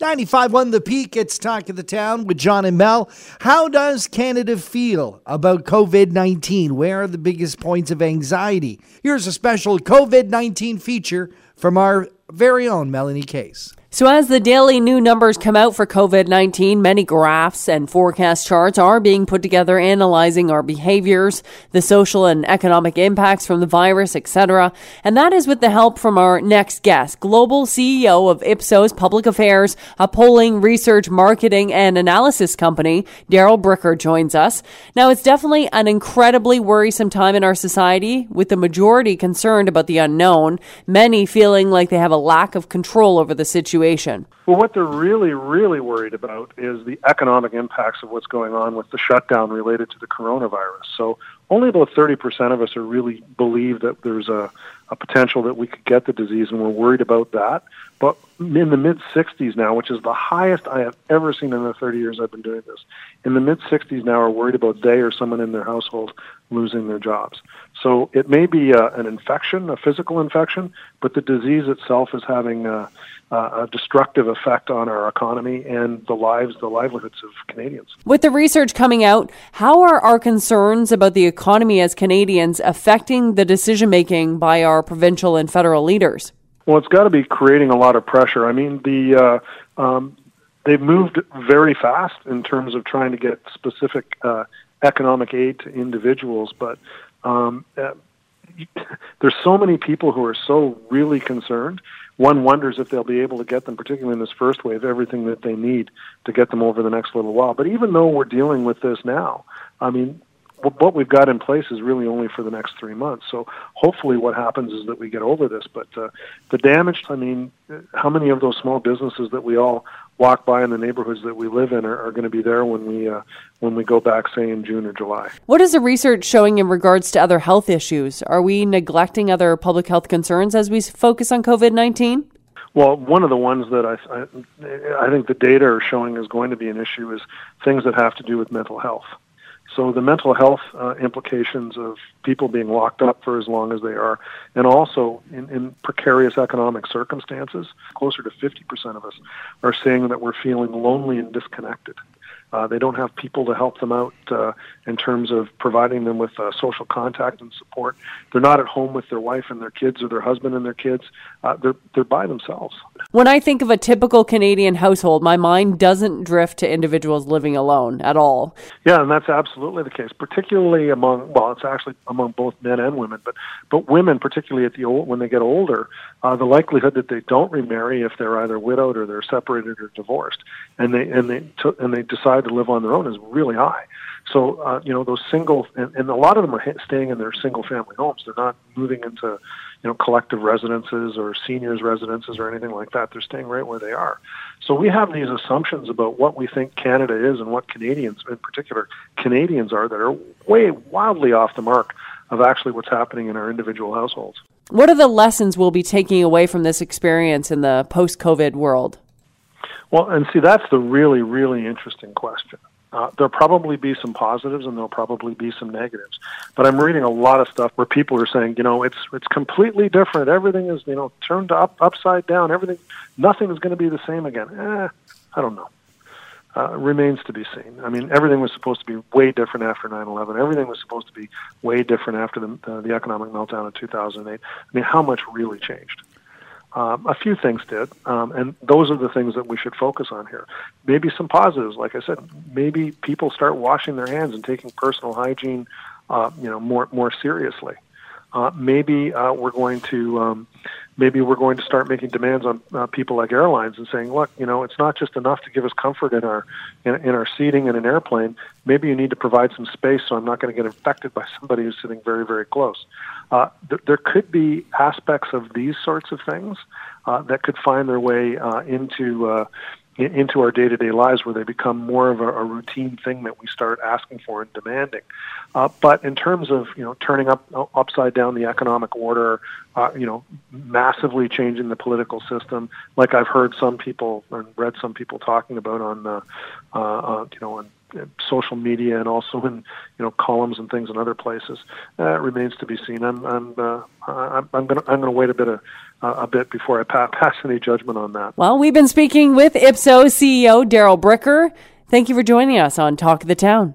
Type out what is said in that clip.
95.1 The Peak, it's Talk of the Town with John and Mel. How does Canada feel about COVID 19? Where are the biggest points of anxiety? Here's a special COVID 19 feature from our very own Melanie Case. So, as the daily new numbers come out for COVID 19, many graphs and forecast charts are being put together analyzing our behaviors, the social and economic impacts from the virus, etc. And that is with the help from our next guest, Global CEO of Ipsos Public Affairs, a polling, research, marketing, and analysis company. Darrell Bricker joins us. Now, it's definitely an incredibly worrisome time in our society, with the majority concerned about the unknown, many feeling like they have a lack of control over the situation situation? Well, what they're really, really worried about is the economic impacts of what's going on with the shutdown related to the coronavirus. So only about 30% of us are really believe that there's a, a potential that we could get the disease, and we're worried about that. But in the mid 60s now, which is the highest I have ever seen in the 30 years I've been doing this, in the mid 60s now are worried about they or someone in their household losing their jobs. So it may be uh, an infection, a physical infection, but the disease itself is having uh, uh, a destructive effect on our economy and the lives, the livelihoods of Canadians. With the research coming out, how are our concerns about the economy as Canadians affecting the decision making by our provincial and federal leaders? Well, it's got to be creating a lot of pressure. I mean, the uh, um, they've moved very fast in terms of trying to get specific uh, economic aid to individuals, but um, uh, there's so many people who are so really concerned one wonders if they'll be able to get them, particularly in this first wave, everything that they need to get them over the next little while. But even though we're dealing with this now, I mean, what we've got in place is really only for the next three months. So hopefully, what happens is that we get over this. But uh, the damage, I mean, how many of those small businesses that we all walk by in the neighborhoods that we live in are, are going to be there when we uh, when we go back, say in June or July. What is the research showing in regards to other health issues? Are we neglecting other public health concerns as we focus on COVID nineteen? Well, one of the ones that I, I I think the data are showing is going to be an issue is things that have to do with mental health. So the mental health uh, implications of people being locked up for as long as they are, and also in, in precarious economic circumstances, closer to 50% of us are saying that we're feeling lonely and disconnected. Uh, they don't have people to help them out uh, in terms of providing them with uh, social contact and support. They're not at home with their wife and their kids or their husband and their kids. Uh, they're they're by themselves. When I think of a typical Canadian household, my mind doesn't drift to individuals living alone at all. Yeah, and that's absolutely the case, particularly among well, it's actually among both men and women, but but women, particularly at the old when they get older, uh, the likelihood that they don't remarry if they're either widowed or they're separated or divorced, and they and they t- and they decide to live on their own is really high. So, uh, you know, those single, and, and a lot of them are staying in their single family homes. They're not moving into, you know, collective residences or seniors residences or anything like that. They're staying right where they are. So we have these assumptions about what we think Canada is and what Canadians, in particular, Canadians are that are way wildly off the mark of actually what's happening in our individual households. What are the lessons we'll be taking away from this experience in the post COVID world? Well, and see, that's the really, really interesting question. Uh, there'll probably be some positives and there'll probably be some negatives. But I'm reading a lot of stuff where people are saying, you know, it's it's completely different. Everything is, you know, turned up upside down. Everything, nothing is going to be the same again. Eh, I don't know. Uh, remains to be seen. I mean, everything was supposed to be way different after 9/11. Everything was supposed to be way different after the uh, the economic meltdown in 2008. I mean, how much really changed? Um, a few things did, um, and those are the things that we should focus on here. Maybe some positives, like I said, maybe people start washing their hands and taking personal hygiene, uh, you know, more more seriously. Uh, maybe uh, we're going to um, maybe we're going to start making demands on uh, people like airlines and saying, look, you know, it's not just enough to give us comfort in our in, in our seating in an airplane. Maybe you need to provide some space so I'm not going to get infected by somebody who's sitting very very close. Uh, th- there could be aspects of these sorts of things uh, that could find their way uh, into uh, into our day-to-day lives where they become more of a, a, routine thing that we start asking for and demanding. Uh, but in terms of you know turning up upside down the economic order, uh, you know massively changing the political system, like I've heard some people and read some people talking about on the uh, uh, you know on social media and also in you know columns and things in other places. Uh, remains to be seen. I'm I'm uh, I'm, I'm going to I'm to wait a bit of, uh, a bit before I pass any judgment on that. Well, we've been speaking with Ipsos CEO Darrell Bricker. Thank you for joining us on Talk of the Town.